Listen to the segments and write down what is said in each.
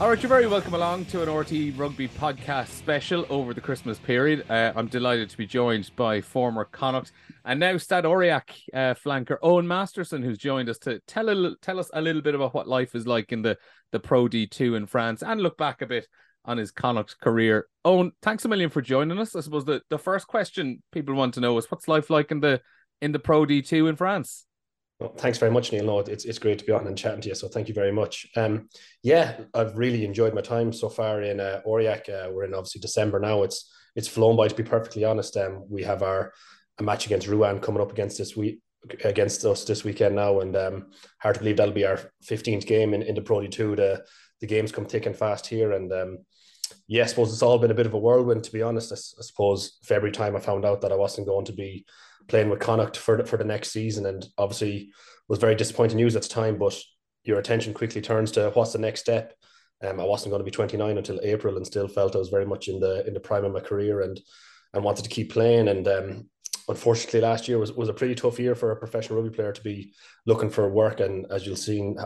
All right, you're very welcome along to an RTÉ Rugby podcast special over the Christmas period. Uh, I'm delighted to be joined by former Connacht and now Stade Aurillac uh, flanker Owen Masterson, who's joined us to tell a, tell us a little bit about what life is like in the, the Pro D2 in France and look back a bit on his Connacht career. Owen, thanks a million for joining us. I suppose the, the first question people want to know is what's life like in the in the Pro D2 in France? Well, thanks very much, Neil. No, it's it's great to be on and chatting to you. So thank you very much. Um, yeah, I've really enjoyed my time so far in uh, Aurillac. Uh, we're in obviously December now. It's it's flown by to be perfectly honest. Um, we have our a match against Rouen coming up against this week against us this weekend now, and um, hard to believe that'll be our fifteenth game in, in the Pro D two. The the games come thick and fast here, and um, yeah, I suppose it's all been a bit of a whirlwind to be honest. I, I suppose every time I found out that I wasn't going to be playing with Connacht for the, for the next season, and obviously was very disappointing news at the time. But your attention quickly turns to what's the next step. Um, I wasn't going to be 29 until April, and still felt I was very much in the in the prime of my career, and and wanted to keep playing. And um, unfortunately, last year was, was a pretty tough year for a professional rugby player to be looking for work. And as you'll seen,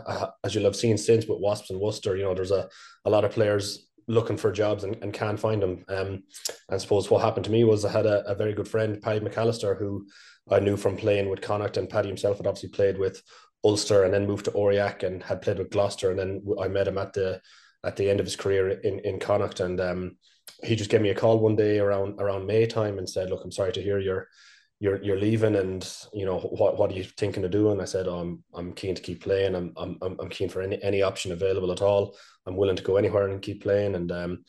as you'll have seen since with Wasps and Worcester, you know, there's a, a lot of players looking for jobs and, and can't find them. Um, I suppose what happened to me was I had a, a very good friend, Paddy McAllister, who I knew from playing with Connacht, and Paddy himself had obviously played with Ulster and then moved to Aurillac and had played with Gloucester, and then I met him at the at the end of his career in in Connacht, and um, he just gave me a call one day around around May time and said, "Look, I'm sorry to hear you're you're you're leaving, and you know what what are you thinking of doing?" I said, oh, "I'm I'm keen to keep playing. I'm I'm I'm keen for any any option available at all. I'm willing to go anywhere and keep playing." And um,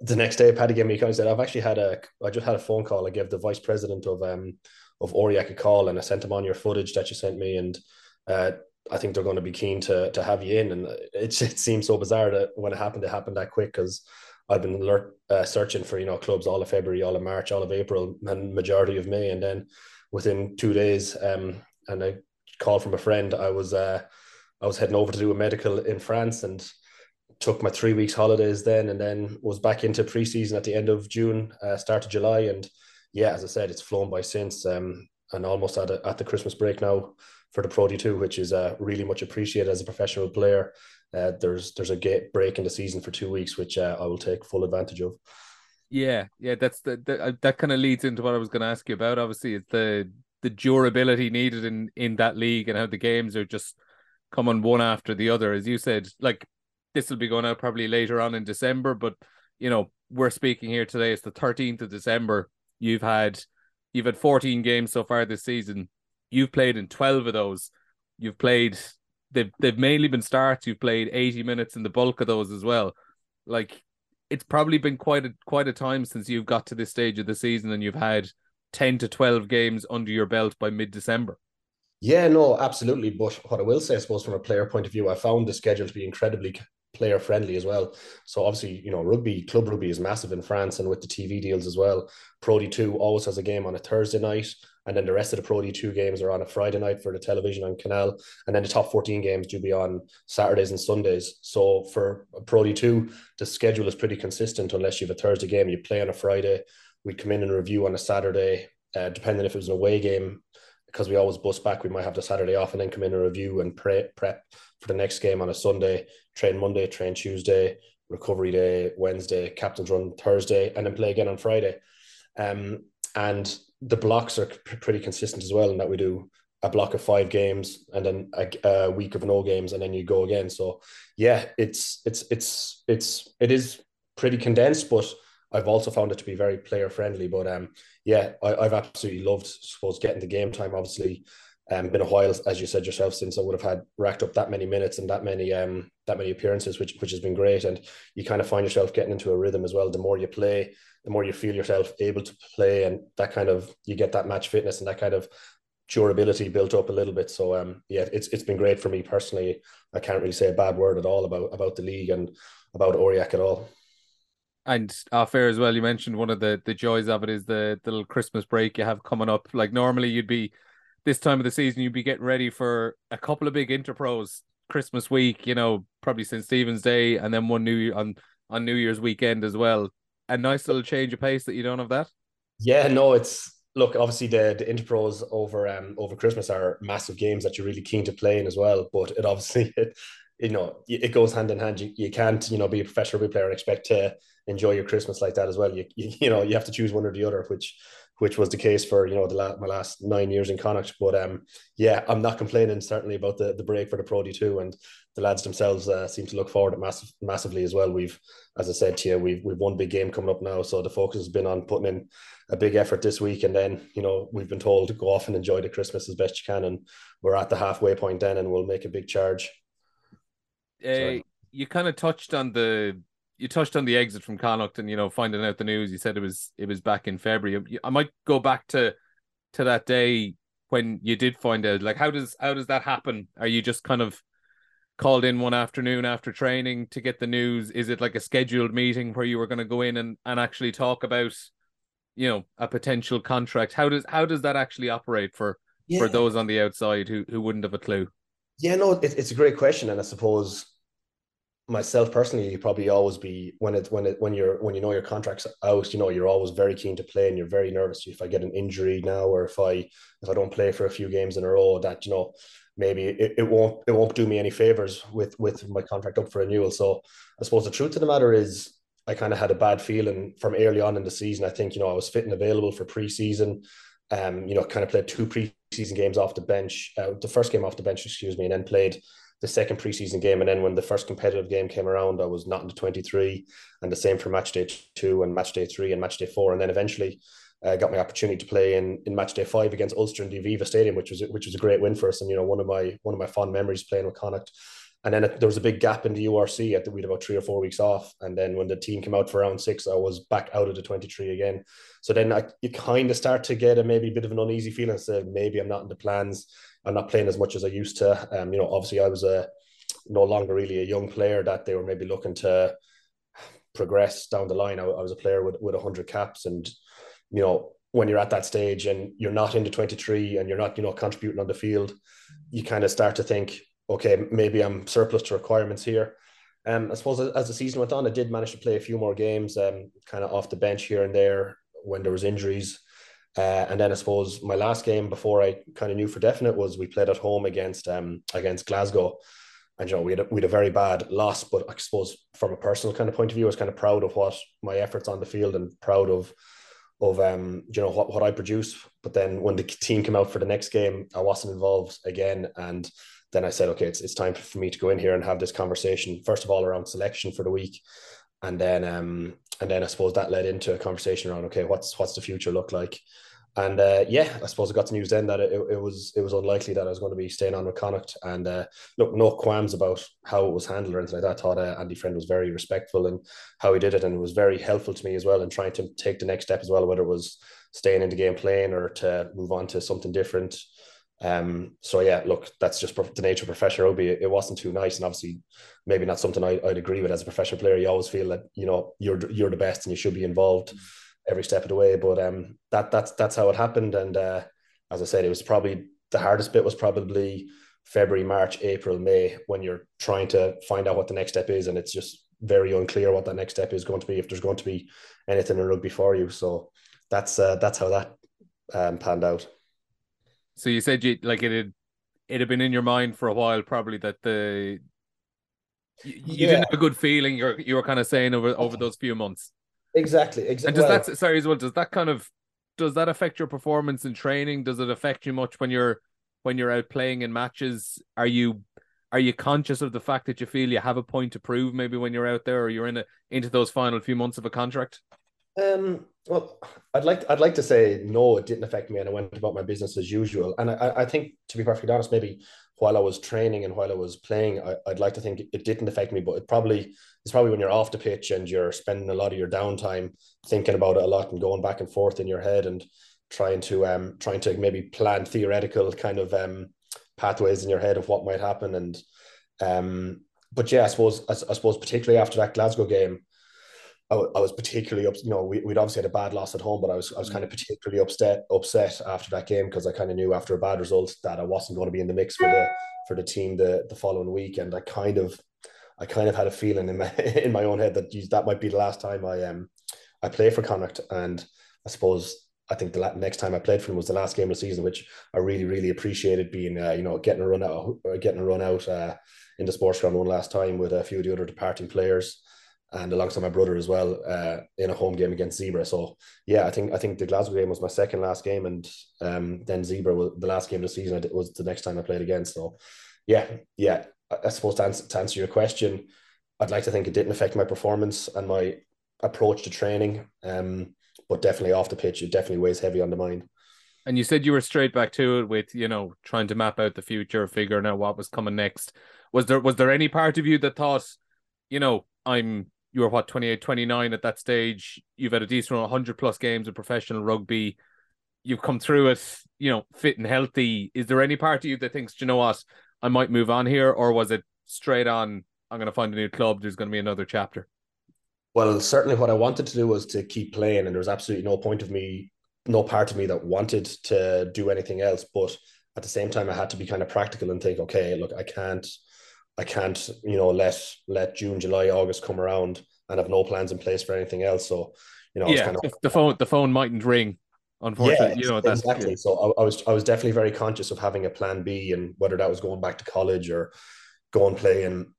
the next day, Paddy gave me a call. He said, "I've actually had a I just had a phone call. I gave the vice president of um of Aurillac a call, and I sent him on your footage that you sent me, and uh, I think they're going to be keen to to have you in." And it it seems so bizarre that when it happened, it happened that quick because. I've been alert, uh, searching for you know clubs all of February, all of March, all of April, and majority of May, and then within two days, um, and a call from a friend, I was uh, I was heading over to do a medical in France, and took my three weeks holidays then, and then was back into preseason at the end of June, uh, start of July, and yeah, as I said, it's flown by since, um, and almost at a, at the Christmas break now for the Pro D2, which is uh, really much appreciated as a professional player. Uh, there's there's a gate break in the season for two weeks, which uh, I will take full advantage of. Yeah, yeah, that's the, the uh, that kind of leads into what I was going to ask you about. Obviously, it's the the durability needed in in that league and how the games are just coming one after the other. As you said, like this will be going out probably later on in December, but you know we're speaking here today. It's the thirteenth of December. You've had you've had fourteen games so far this season. You've played in twelve of those. You've played they've they've mainly been starts. You've played 80 minutes in the bulk of those as well. Like it's probably been quite a quite a time since you've got to this stage of the season and you've had 10 to 12 games under your belt by mid-December. Yeah, no, absolutely. But what I will say, I suppose, from a player point of view, I found the schedule to be incredibly player friendly as well. So obviously, you know, rugby, club rugby is massive in France and with the TV deals as well. Pro D2 always has a game on a Thursday night and then the rest of the Pro D2 games are on a Friday night for the television on Canal, and then the top 14 games do be on Saturdays and Sundays. So for Pro D2, the schedule is pretty consistent unless you have a Thursday game, you play on a Friday, we'd come in and review on a Saturday, uh, depending if it was an away game, because we always bus back, we might have the Saturday off and then come in and review and pre- prep for the next game on a Sunday, train Monday, train Tuesday, recovery day, Wednesday, captain's run Thursday, and then play again on Friday. Um, and the blocks are pretty consistent as well in that we do a block of five games and then a, a, week of no games and then you go again. So yeah it's it's it's it's it is pretty condensed but i've also found it to be very player friendly. But um yeah I, have absolutely loved I suppose getting the game time obviously um been a while as you said yourself since i would have had racked up that many minutes and that many um that many appearances which which has been great and you kind of find yourself getting into a rhythm as well the more you play the more you feel yourself able to play and that kind of you get that match fitness and that kind of durability built up a little bit. So um yeah, it's it's been great for me personally. I can't really say a bad word at all about about the league and about Aurillac at all. And off air as well, you mentioned one of the the joys of it is the, the little Christmas break you have coming up. Like normally you'd be this time of the season you'd be getting ready for a couple of big interpros Christmas week, you know, probably St. Stephen's Day and then one new on on New Year's weekend as well a nice little change of pace that you don't have that? Yeah, no, it's look obviously the the interpros over um over Christmas are massive games that you're really keen to play in as well. But it obviously it you know, it goes hand in hand. You, you can't, you know, be a professional player and expect to enjoy your Christmas like that as well. You, you, you know, you have to choose one or the other, which which was the case for you know the last, my last nine years in Connacht. But um, yeah, I'm not complaining certainly about the the break for the Pro D2, and the lads themselves uh, seem to look forward to massive, massively as well. We've, as I said to you, we've we've one big game coming up now, so the focus has been on putting in a big effort this week, and then you know we've been told to go off and enjoy the Christmas as best you can, and we're at the halfway point then, and we'll make a big charge. Uh, you kind of touched on the you touched on the exit from Connacht and you know finding out the news. You said it was it was back in February. I might go back to to that day when you did find out. Like how does how does that happen? Are you just kind of called in one afternoon after training to get the news? Is it like a scheduled meeting where you were going to go in and, and actually talk about you know a potential contract? How does how does that actually operate for yeah. for those on the outside who who wouldn't have a clue? Yeah, no, it, it's a great question, and I suppose myself personally, you probably always be when it when it when you're when you know your contract's out, you know, you're always very keen to play and you're very nervous if I get an injury now or if I if I don't play for a few games in a row, that you know, maybe it, it won't it won't do me any favors with with my contract up for renewal. So I suppose the truth of the matter is I kind of had a bad feeling from early on in the season. I think, you know, I was fit and available for preseason. Um, you know, kind of played two preseason games off the bench, uh, the first game off the bench, excuse me, and then played the second preseason game. And then when the first competitive game came around, I was not in the 23, and the same for match day two and match day three and match day four. And then eventually uh, got my opportunity to play in, in match day five against Ulster in the Aviva Stadium, which was which was a great win for us. And you know, one of my one of my fond memories playing with Connacht. And then it, there was a big gap in the URC. I think we had about three or four weeks off. And then when the team came out for round six, I was back out of the 23 again. So then I, you kind of start to get a maybe a bit of an uneasy feeling. So maybe I'm not in the plans. I'm not playing as much as I used to. Um, you know, obviously I was a no longer really a young player that they were maybe looking to progress down the line. I, I was a player with with 100 caps, and you know when you're at that stage and you're not into 23 and you're not you know contributing on the field, you kind of start to think, okay, maybe I'm surplus to requirements here. Um, I suppose as the season went on, I did manage to play a few more games, um, kind of off the bench here and there when there was injuries. Uh, and then I suppose my last game before I kind of knew for definite was we played at home against um against Glasgow, and you know we had a, we had a very bad loss. But I suppose from a personal kind of point of view, I was kind of proud of what my efforts on the field and proud of of um you know what what I produced. But then when the team came out for the next game, I wasn't involved again, and then I said, okay, it's it's time for me to go in here and have this conversation. First of all, around selection for the week, and then um and then I suppose that led into a conversation around okay, what's what's the future look like? And uh, yeah, I suppose I got the news then that it, it was it was unlikely that I was going to be staying on with Connacht. And uh, look, no qualms about how it was handled or anything like that. I thought uh, Andy Friend was very respectful in how he did it, and it was very helpful to me as well in trying to take the next step as well, whether it was staying in the game playing or to move on to something different. Um, so yeah, look, that's just the nature of professional rugby. It wasn't too nice, and obviously, maybe not something I, would agree with as a professional player. You always feel that you know you're you're the best and you should be involved. Mm-hmm every step of the way. But um, that that's that's how it happened. And uh, as I said, it was probably the hardest bit was probably February, March, April, May when you're trying to find out what the next step is, and it's just very unclear what that next step is going to be if there's going to be anything in rugby for you. So that's uh, that's how that um, panned out. So you said you like it had it had been in your mind for a while, probably that the you, you yeah. didn't have a good feeling. You're you were kind of saying over over those few months. Exactly. Exactly. And does well, that sorry as well? Does that kind of does that affect your performance in training? Does it affect you much when you're when you're out playing in matches? Are you are you conscious of the fact that you feel you have a point to prove maybe when you're out there or you're in a, into those final few months of a contract? Um, well, I'd like I'd like to say no, it didn't affect me, and I went about my business as usual. And I, I think, to be perfectly honest, maybe while I was training and while I was playing, I, would like to think it didn't affect me, but it probably it's probably when you're off the pitch and you're spending a lot of your downtime thinking about it a lot and going back and forth in your head and trying to um trying to maybe plan theoretical kind of um pathways in your head of what might happen and um but yeah I suppose I, I suppose particularly after that Glasgow game I, I was particularly up. You know, we, would obviously had a bad loss at home, but I was I was kind of particularly upset upset after that game because I kind of knew after a bad result that I wasn't going to be in the mix for the for the team the the following week, and I kind of I kind of had a feeling in my in my own head that geez, that might be the last time I um I play for Connacht, and I suppose I think the next time I played for them was the last game of the season, which I really, really appreciated being, uh, you know, getting a run out, getting a run out uh, in the sports ground one last time with a few of the other departing players and alongside my brother as well uh, in a home game against Zebre. So yeah, I think I think the Glasgow game was my second last game, and um, then Zebre was the last game of the season. It was the next time I played again. So yeah, yeah. I suppose to answer, to answer your question, I'd like to think it didn't affect my performance and my approach to training. Um, but definitely off the pitch, it definitely weighs heavy on the mind. And you said you were straight back to it with, you know, trying to map out the future, figuring out what was coming next. Was there was there any part of you that thought, you know, I'm you were what 28, 29 at that stage. You've had a decent 100 plus games of professional rugby. You've come through it, you know, fit and healthy. Is there any part of you that thinks, you know what, I might move on here, or was it straight on? I'm going to find a new club. There's going to be another chapter. Well, certainly what I wanted to do was to keep playing, and there was absolutely no point of me, no part of me that wanted to do anything else. But at the same time, I had to be kind of practical and think, okay, look, I can't, I can't, you know, let let June, July, August come around and have no plans in place for anything else. So, you know, yeah, kind of, the phone the phone mightn't ring. Unfortunately, yeah, you know that's exactly. So I, I was I was definitely very conscious of having a plan B, and whether that was going back to college or go and play in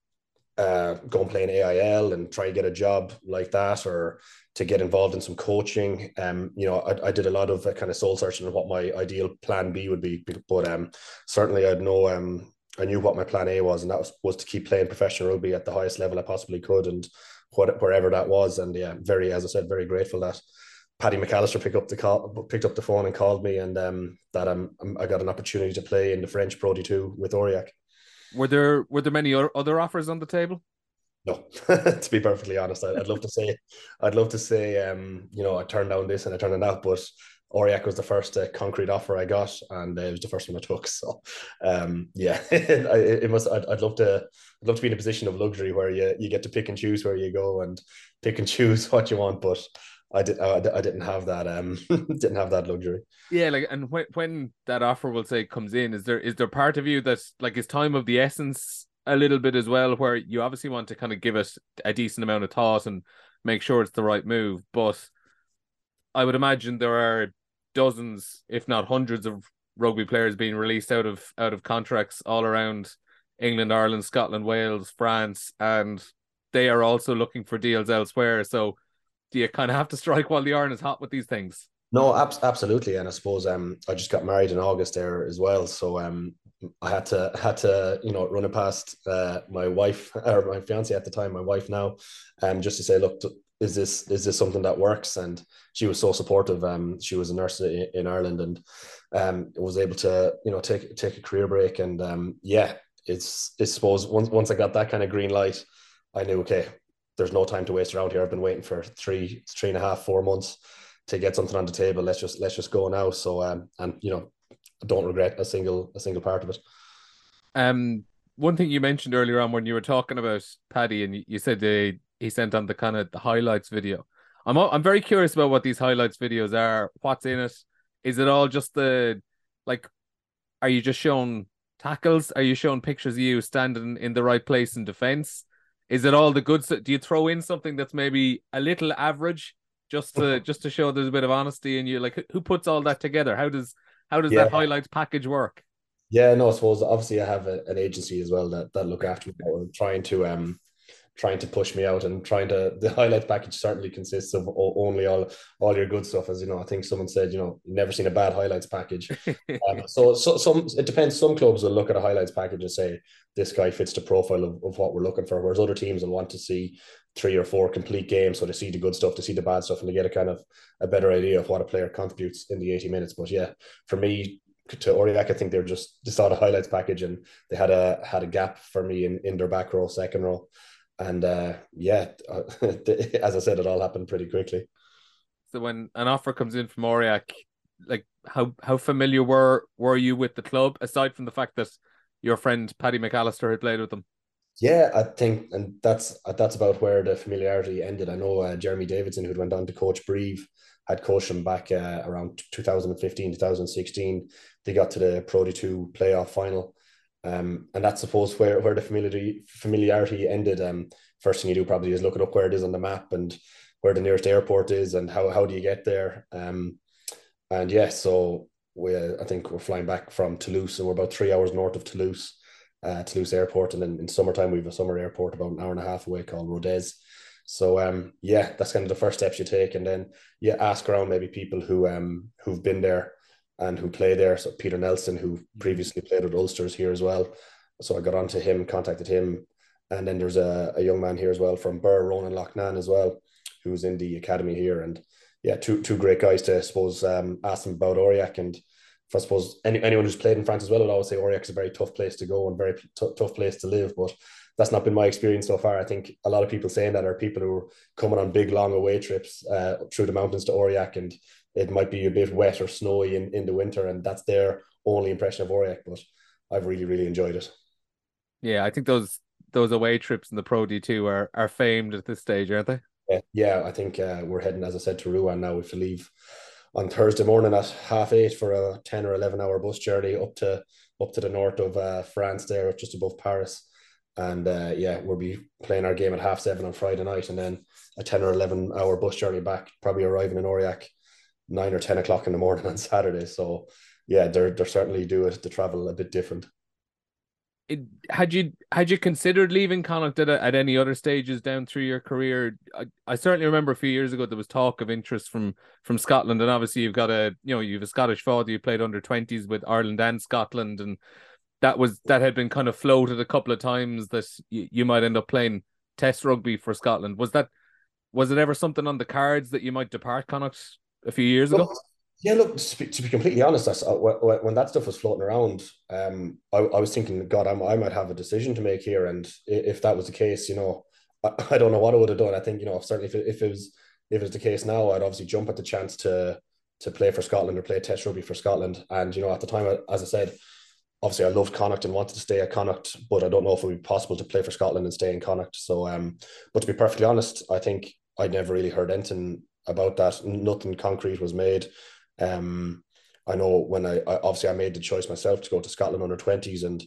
uh, go and play in AIL and try and get a job like that, or to get involved in some coaching. Um, you know, I, I did a lot of uh, kind of soul searching on what my ideal plan B would be, but um, certainly I'd know um, I knew what my plan A was, and that was was to keep playing professional rugby at the highest level I possibly could, and what, wherever that was. And yeah, very, as I said, very grateful that Paddy McAllister picked up the call, picked up the phone and called me, and um, that I got an opportunity to play in the French Pro D2 with Aurillac. Were there were there many other offers on the table? No, to be perfectly honest, I'd, I'd, love to say, I'd love to say, um, you know, I turned down this and I turned it out, but Aurillac was the first uh, concrete offer I got, and uh, it was the first one I took. So, um, yeah, it, it, must. I'd, I'd love to. I'd love to be in a position of luxury where you you get to pick and choose where you go and pick and choose what you want, but I did I, I didn't have that um didn't have that luxury. Yeah, like and when when that offer will say comes in, is there is there part of you that's like is time of the essence a little bit as well, where you obviously want to kind of give it a decent amount of thought and make sure it's the right move, but I would imagine there are dozens, if not hundreds, of rugby players being released out of out of contracts all around England, Ireland, Scotland, Wales, France, and they are also looking for deals elsewhere. So do you kind of have to strike while the iron is hot with these things? No, ab- absolutely. And I suppose um, I just got married in August there as well. So um, I had to had to you know run it past uh, my wife or my fiance at the time, my wife now, um, just to say, look, is this is this something that works? And she was so supportive. Um, she was a nurse in, Ireland and um, was able to you know take take a career break. And um, yeah, it's I suppose once once I got that kind of green light, I knew okay, there's no time to waste around here. I've been waiting for three, three and a half, four months to get something on the table. Let's just let's just go now. So um, and you know, I don't regret a single a single part of it. Um, one thing you mentioned earlier on when you were talking about Paddy, and you said they, he sent on the kind of the highlights video. I'm I'm very curious about what these highlights videos are. What's in it? Is it all just the like? Are you just showing tackles? Are you showing pictures of you standing in the right place in defense? Is it all the good stuff? Do you throw in something that's maybe a little average just to just to show there's a bit of honesty in you? Like who puts all that together? How does how does yeah. that highlights package work? Yeah, no, I suppose obviously I have a, an agency as well that that look after me. We're trying to um trying to push me out and trying to the highlights package certainly consists of only all all your good stuff as you know i think someone said you know never seen a bad highlights package. Um, so, so some it depends. Some clubs will look at a highlights package and say this guy fits the profile of, of what we're looking for whereas other teams will want to see three or four complete games so to see the good stuff to see the bad stuff and to get a kind of a better idea of what a player contributes in the 80 minutes. But yeah for me to Aurillac, I think they're just they saw the highlights package and they had a had a gap for me in, in their back row, second row and uh, yeah, as I said, it all happened pretty quickly. So when an offer comes in from Aurillac, like how how familiar were were you with the club aside from the fact that your friend Paddy McAllister had played with them? Yeah, I think, and that's that's about where the familiarity ended. I know uh, Jeremy Davidson, who went on to coach Brive, had coached him back uh, around 2015, 2016. They got to the Pro D2 playoff final um, and that's suppose where where the familiarity familiarity ended. Um, first thing you do probably is look it up where it is on the map and where the nearest airport is and how how do you get there. Um, and yeah, so we I think we're flying back from Toulouse, and we're about three hours north of Toulouse, uh, Toulouse Airport, and then in summertime we have a summer airport about an hour and a half away called Rodez. So um, yeah, that's kind of the first steps you take, and then you ask around maybe people who um who've been there and who play there. So Peter Nelson, who previously played with Ulsters here as well. So I got onto him, contacted him, and then there's a, a young man here as well from Birr, Ronan Loughnane as well, who's in the academy here, and yeah, two two great guys to I suppose um, ask them about Aurillac and if I suppose any, anyone who's played in France as well would always say Aurillac is a very tough place to go and very t- tough place to live. But that's not been my experience so far. I think a lot of people saying that are people who are coming on big long away trips uh, through the mountains to Aurillac, and it might be a bit wet or snowy in, in the winter, and that's their only impression of Aurillac. But I've really really enjoyed it. Yeah, I think those those away trips in the Pro D two are are famed at this stage, aren't they? Yeah, yeah. I think uh, we're heading, as I said, to Rouen now. We have to leave on Thursday morning at half eight for a ten or eleven hour bus journey up to up to the north of uh, France, there just above Paris. And uh, yeah, we'll be playing our game at half seven on Friday night, and then a ten or eleven hour bus journey back. Probably arriving in Aurillac nine or ten o'clock in the morning on Saturday. So yeah, they're they're certainly do it the travel a bit different it, had you had you considered leaving Connacht at, at any other stages down through your career? I, I certainly remember a few years ago there was talk of interest from from Scotland, and obviously you've got a you know you've a Scottish father. You played under twenties with Ireland and Scotland, and that was that had been kind of floated a couple of times that you, you might end up playing Test rugby for Scotland. Was that was it ever something on the cards that you might depart Connacht a few years ago? Yeah, look, to be, completely honest, I, when, when that stuff was floating around, um, I, I was thinking, God, I, I might have a decision to make here, and if that was the case, you know, I, I don't know what I would have done. I think, you know, certainly if it, if it was if it was the case now, I'd obviously jump at the chance to to play for Scotland or play Test rugby for Scotland. And you know, at the time, as I said, obviously I loved Connacht and wanted to stay at Connacht, but I don't know if it would be possible to play for Scotland and stay in Connacht. So, um, but to be perfectly honest, I think I'd never really heard anything about that. Nothing concrete was made. Um, I know when I, I, obviously I made the choice myself to go to Scotland under twenties, and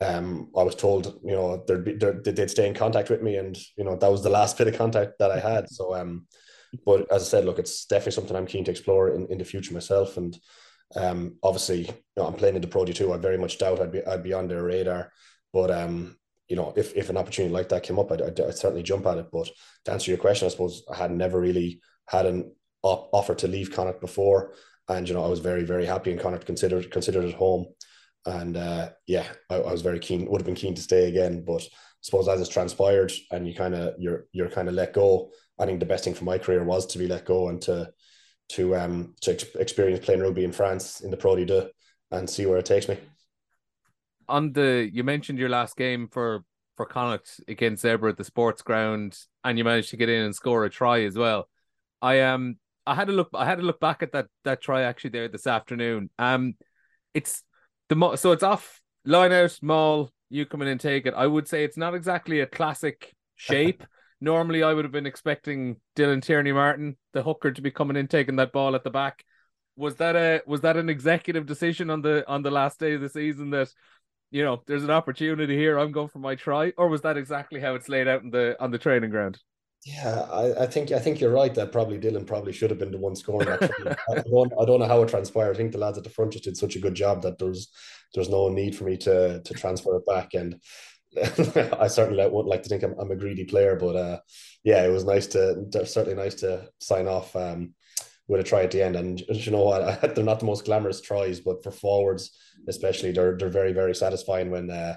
um, I was told you know there'd be they'd stay in contact with me, and you know that was the last bit of contact that I had. So um, but as I said, look, it's definitely something I'm keen to explore in, in the future myself, and um, obviously you know I'm playing in the Pro D2. I very much doubt I'd be I'd be on their radar, but um, you know, if, if an opportunity like that came up, I'd, I'd, I'd, certainly jump at it. But to answer your question, I suppose I had never really had an op- offer to leave Connacht before, and you know I was very very happy in Connacht considered considered it home, and uh, yeah, I, I, was very keen. Would have been keen to stay again, but I suppose as it's transpired, and you kind of you're you're kind of let go. I think the best thing for my career was to be let go and to to um to ex- experience playing rugby in France in the Pro D2 and see where it takes me. On the you mentioned your last game for for Connacht against Zebre at the sports ground, and you managed to get in and score a try as well. I um I had to look I had to look back at that that try actually there this afternoon. Um it's the so it's off line out maul you come in and take it. I would say it's not exactly a classic shape. Normally I would have been expecting Dylan Tierney Martin, the hooker, to be coming in taking that ball at the back. Was that a was that an executive decision on the on the last day of the season that you know there's an opportunity here, I'm going for my try, or was that exactly how it's laid out in the on the training ground? Yeah, I, I think I think you're right that probably Dylan probably should have been the one scoring that. I don't I don't know how it transpired. I think the lads at the front just did such a good job that there's there's no need for me to to transfer it back. And I certainly wouldn't like to think I'm, I'm a greedy player, but uh, yeah, it was nice to certainly nice to sign off um, with a try at the end. And you know what, they're not the most glamorous tries, but for forwards especially, they're they're very very satisfying when uh,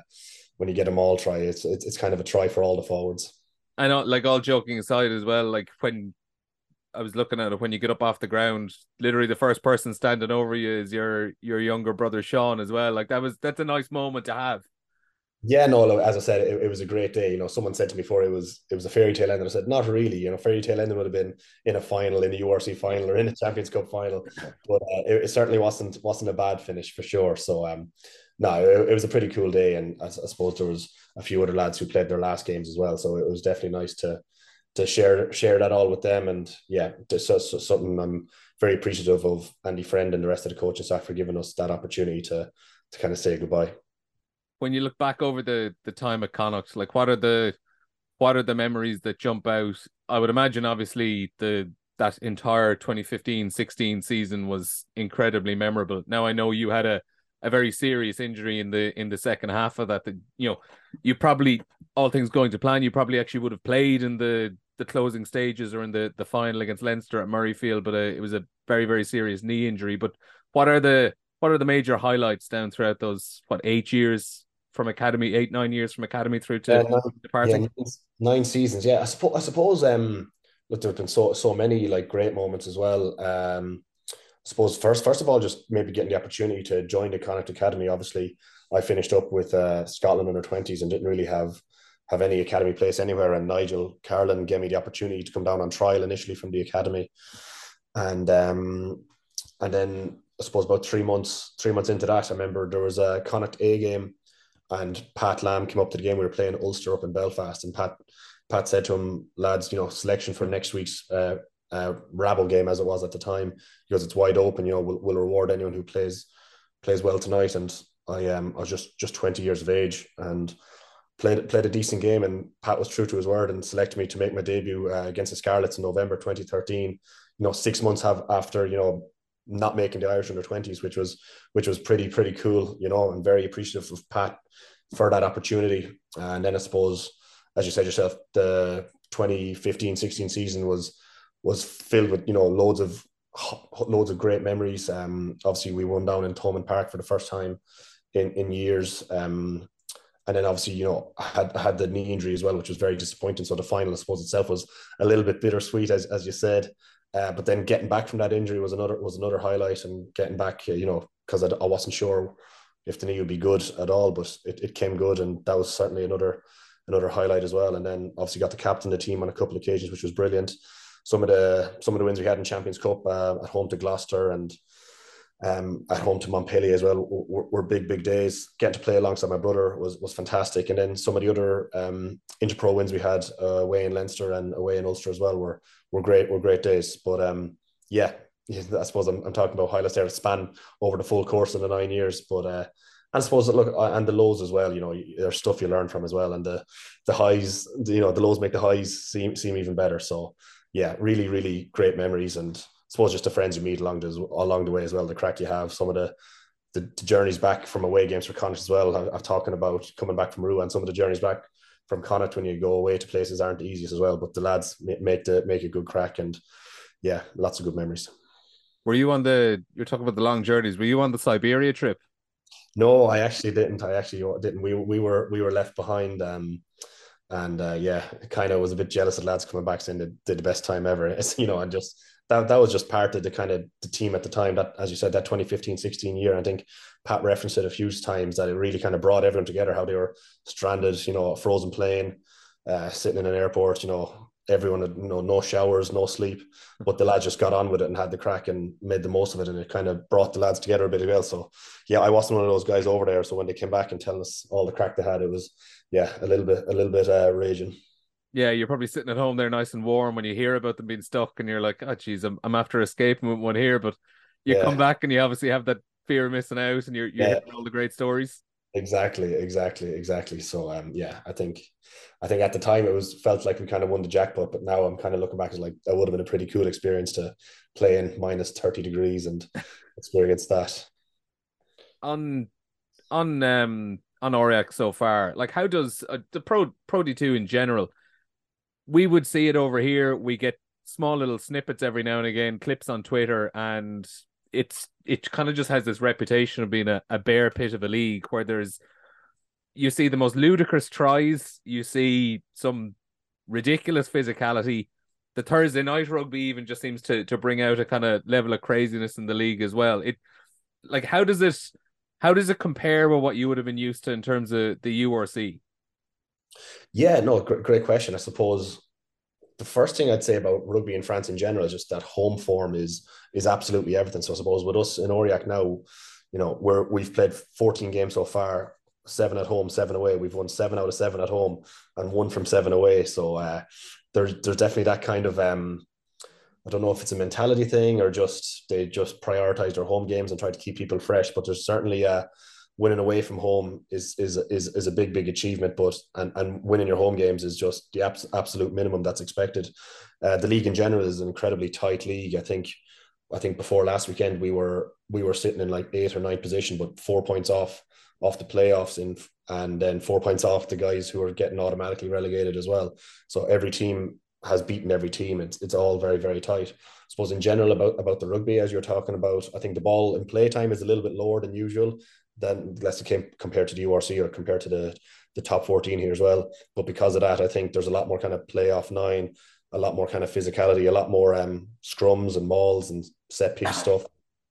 when you get them all try. It's, it's it's kind of a try for all the forwards. I know, like all joking aside as well, like when I was looking at it, when you get up off the ground, literally the first person standing over you is your your younger brother Sean as well. Like that was that's a nice moment to have. Yeah, no, as I said, it, it was a great day. You know, someone said to me before it was it was a fairy tale ending. I said, not really. You know, fairy tale ending would have been in a final, in a URC final, or in a Champions Cup final. But uh, it, it, certainly wasn't wasn't a bad finish for sure. So um, no, it, it was a pretty cool day, and I, I, suppose there was a few other lads who played their last games as well. So it was definitely nice to to share share that all with them, and yeah, just so, so something I'm very appreciative of Andy Friend and the rest of the coaching staff for giving us that opportunity to to kind of say goodbye. When you look back over the the time at Connacht, like what are the what are the memories that jump out? I would imagine, obviously, the that entire 2015-16 season was incredibly memorable. Now I know you had a a very serious injury in the in the second half of that. That you know, you probably all things going to plan, you probably actually would have played in the the closing stages or in the the final against Leinster at Murrayfield, but uh, it was a very very serious knee injury. But what are the what are the major highlights down throughout those what eight years from academy, eight nine years from academy through to nine, departing? Yeah, nine seasons. Yeah, I suppose. I suppose. Um, look, there've been so so many like great moments as well. Um, suppose first first of all, just maybe getting the opportunity to join the Connacht Academy. Obviously, I finished up with uh, Scotland under twenties and didn't really have have any academy place anywhere. And Nigel Carolan gave me the opportunity to come down on trial initially from the academy, and um, and then I suppose about three months three months into that, I remember there was a Connacht A game, and Pat Lam came up to the game. We were playing Ulster up in Belfast, and Pat Pat said to him, lads, you know, selection for next week's uh, uh, Rabo game as it was at the time. because it's wide open. You know, we'll, we'll reward anyone who plays plays well tonight. And I um I was just just twenty years of age and played played a decent game. And Pat was true to his word and selected me to make my debut uh, against the Scarlets in November 2013. You know, six months have after you know not making the Irish under 20s, which was which was pretty pretty cool. You know, and very appreciative of Pat for that opportunity. And then I suppose, as you said yourself, the 2015 16 season was was filled with you know loads of loads of great memories. Um, obviously we won down in Thomond Park for the first time in in years. Um, and then obviously you know had had the knee injury as well, which was very disappointing. So the final, I suppose itself was a little bit bittersweet, as as you said. Uh, but then getting back from that injury was another was another highlight, and getting back, uh, you know, because I, I wasn't sure if the knee would be good at all, but it, it came good, and that was certainly another another highlight as well. And then obviously got to captain the team on a couple of occasions, which was brilliant some of the some of the wins we had in Champions Cup uh, at home to Gloucester and um, at home to Montpellier as well were, were, big big days. Getting to play alongside my brother was was fantastic, and then some of the other um, interpro wins we had uh, away in Leinster and away in Ulster as well were were great were great days. But um, yeah, I suppose I'm, I'm talking about highlights there span over the full course of the nine years, but. Uh, I suppose look uh, and the lows as well. You know, there's stuff you learn from as well, and the the highs. You know, the lows make the highs seem seem even better. So yeah, really, really great memories. And I suppose just the friends you meet along the, along the way as well, the crack you have, some of the, the, the journeys back from away games for Connacht as well. I, am talking about coming back from and some of the journeys back from Connacht when you go away to places aren't the easiest as well. But the lads make the make a good crack and yeah, lots of good memories. Were you on the? You're talking about the long journeys. Were you on the Siberia trip? No, I actually didn't. I actually didn't. We we were we were left behind. Um, and uh, yeah, kind of was a bit jealous of lads coming back saying they did the best time ever. It's, you know, and just that that was just part of the kind of the team at the time that, as you said, that 2015 16 year. I think Pat referenced it a few times that it really kind of brought everyone together, how they were stranded, you know, a frozen plane, uh, sitting in an airport, you know, everyone had you know no showers, no sleep, but the lads just got on with it and had the crack and made the most of it, and it kind of brought the lads together a bit as well. So yeah, I wasn't one of those guys over there. So when they came back and telling us all the crack they had, it was yeah a little bit a little bit uh, raging. Yeah, you're probably sitting at home there, nice and warm, when you hear about them being stuck, and you're like, "Oh, geez, I'm, I'm after escaping with one here." But you yeah. come back and you obviously have that fear of missing out, and you're you're yeah. all the great stories. Exactly, exactly, exactly. So um yeah, I think I think at the time it was felt like we kind of won the jackpot, but now I'm kind of looking back as like that would have been a pretty cool experience to play in minus 30 degrees and experience that. On on um on Aurillac so far, like how does uh, the Pro Pro D2 in general? We would see it over here. We get small little snippets every now and again, clips on Twitter, and it's it kind of just has this reputation of being a, a bear pit of a league where there's you see the most ludicrous tries, you see some ridiculous physicality. The Thursday night rugby even just seems to to bring out a kind of level of craziness in the league as well. It like how does it how does it compare with what you would have been used to in terms of the URC? Yeah, no, great, great question. I suppose the first thing I'd say about rugby in France in general is just that home form is is absolutely everything. So I suppose with us in Aurillac now, you know, we're we've played 14 games so far, seven at home, seven away. We've won seven out of seven at home and one from seven away. So uh, there's there's definitely that kind of um, I don't know if it's a mentality thing or just they just prioritize their home games and try to keep people fresh. But there's certainly a winning away from home is is is is a big big achievement. But and and winning your home games is just the abs- absolute minimum that's expected. Uh, the league in general is an incredibly tight league. I think I think before last weekend we were we were sitting in like eighth or ninth position, but four points off off the playoffs in and then four points off the guys who are getting automatically relegated as well. So every team has beaten every team. It's it's all very very tight. I suppose in general about about the rugby as you're talking about, I think the ball in play time is a little bit lower than usual than less came compared to the URC or compared to the the top 14 here as well. But because of that, I think there's a lot more kind of playoff nine, a lot more kind of physicality, a lot more um scrums and mauls and set piece stuff.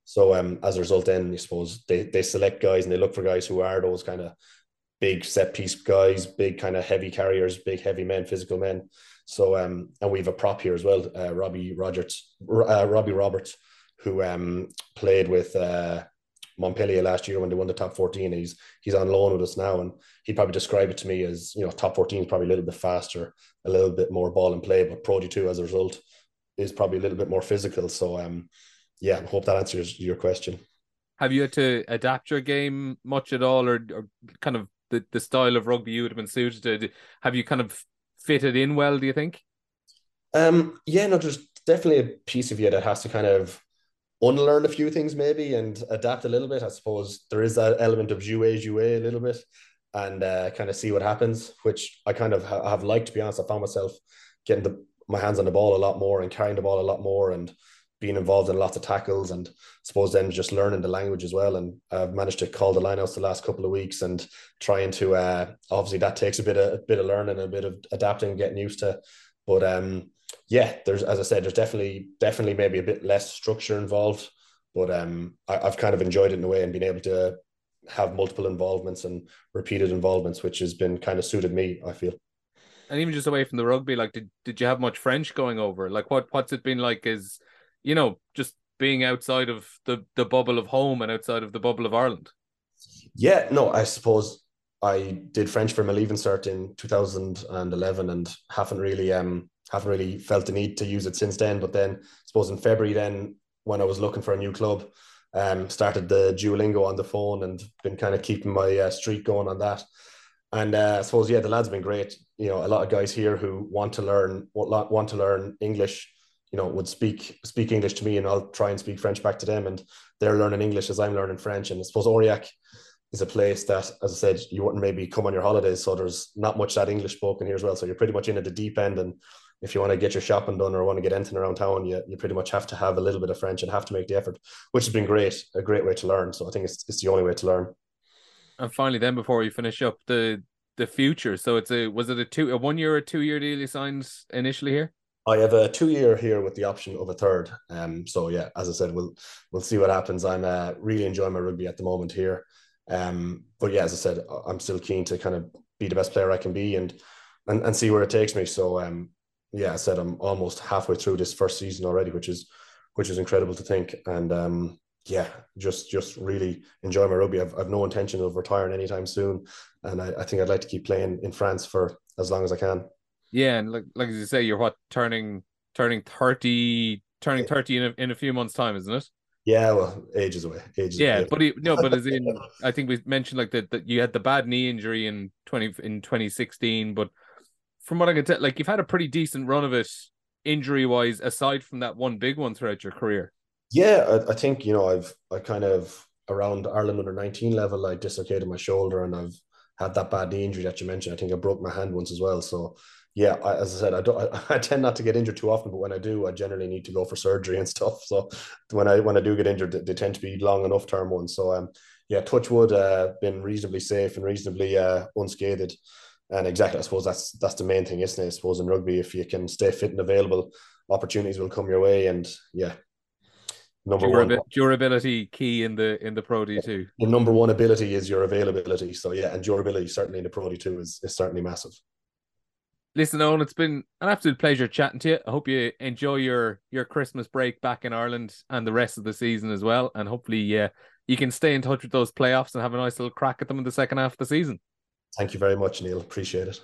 So um as a result, then I suppose they they select guys and they look for guys who are those kind of big set piece guys, big kind of heavy carriers, big heavy men, physical men. So um, and we have a prop here as well, uh, Robbie Rogers, uh, Robbie Roberts, who um played with uh, Montpellier last year when they won the top 14. He's he's on loan with us now, and he'd probably describe it to me as you know top 14 is probably a little bit faster, a little bit more ball and play, but Pro D2 as a result is probably a little bit more physical. So um, yeah, I hope that answers your question. Have you had to adapt your game much at all, or, or kind of the, the style of rugby you would have been suited to? Have you kind of fitted in well? Do you think? Um, yeah, no, there's definitely a piece of you that has to kind of unlearn a few things maybe and adapt a little bit. I suppose there is that element of jouer jouer a little bit and uh, kind of see what happens, which I kind of ha- have liked. To be honest, I found myself getting the, my hands on the ball a lot more and carrying the ball a lot more and being involved in lots of tackles and I suppose then just learning the language as well. And I've managed to call the lineouts the last couple of weeks and trying to uh, obviously that takes a bit of a bit of learning a bit of adapting and getting used to. But um yeah, there's as I said, there's definitely definitely maybe a bit less structure involved. But um I, I've kind of enjoyed it in a way and being able to have multiple involvements and repeated involvements, which has been kind of suited me, I feel. And even just away from the rugby, like did, did you have much French going over? Like what what's it been like is you know, just being outside of the the bubble of home and outside of the bubble of Ireland? Yeah, no, I suppose I did French for my leaving cert in 2011 and haven't really um haven't really felt the need to use it since then. But then I suppose in February then when I was looking for a new club, um, started the Duolingo on the phone and been kind of keeping my uh, streak going on that. And uh, I suppose yeah, the lads have been great. You know, a lot of guys here who want to learn want, to learn English you know would speak speak English to me and I'll try and speak French back to them and they're learning English as I'm learning French and I suppose Aurillac is a place that as I said you wouldn't maybe come on your holidays so there's not much that English spoken here as well so you're pretty much in at the deep end and if you want to get your shopping done or want to get anything around town you, you pretty much have to have a little bit of French and have to make the effort which has been great a great way to learn so I think it's, it's the only way to learn and finally then before we finish up the the future so it's a was it a two a one year or two year deal you signed initially here I have a two year here with the option of a third. Um, so yeah, as I said, we'll we'll see what happens. I'm uh, really enjoying my rugby at the moment here. Um, but yeah, as I said, I'm still keen to kind of be the best player I can be and and, and see where it takes me. So um, yeah, I said I'm almost halfway through this first season already, which is which is incredible to think. And um, yeah, just just really enjoy my rugby. I've, I've no intention of retiring anytime soon, and I, I think I'd like to keep playing in France for as long as I can. Yeah, and like like you say, you're what turning turning thirty, turning thirty in a, in a few months' time, isn't it? Yeah, well, ages away. Ages yeah, away. but he, no, but as in, I think we mentioned like that that you had the bad knee injury in twenty in twenty sixteen, but from what I can tell, like you've had a pretty decent run of it injury wise, aside from that one big one throughout your career. Yeah, I, I think you know I've I kind of around Ireland under nineteen level, I dislocated my shoulder, and I've had that bad knee injury that you mentioned. I think I broke my hand once as well. So yeah, I, as I said, I don't. I, I, tend not to get injured too often, but when I do, I generally need to go for surgery and stuff. So when I when I do get injured, they, they tend to be long enough term ones. So um, yeah, Touchwood uh, been reasonably safe and reasonably uh, unscathed. And exactly, I suppose that's that's the main thing, isn't it? I suppose in rugby, if you can stay fit and available, opportunities will come your way. And yeah, number one durability key in the in the Pro D two. The number one ability is your availability. So yeah, and durability certainly in the Pro D two is is certainly massive. Listen, Owen, it's been an absolute pleasure chatting to you. I hope you enjoy your your Christmas break back in Ireland and the rest of the season as well. And hopefully, yeah, you can stay in touch with those playoffs and have a nice little crack at them in the second half of the season. Thank you very much, Neil. Appreciate it.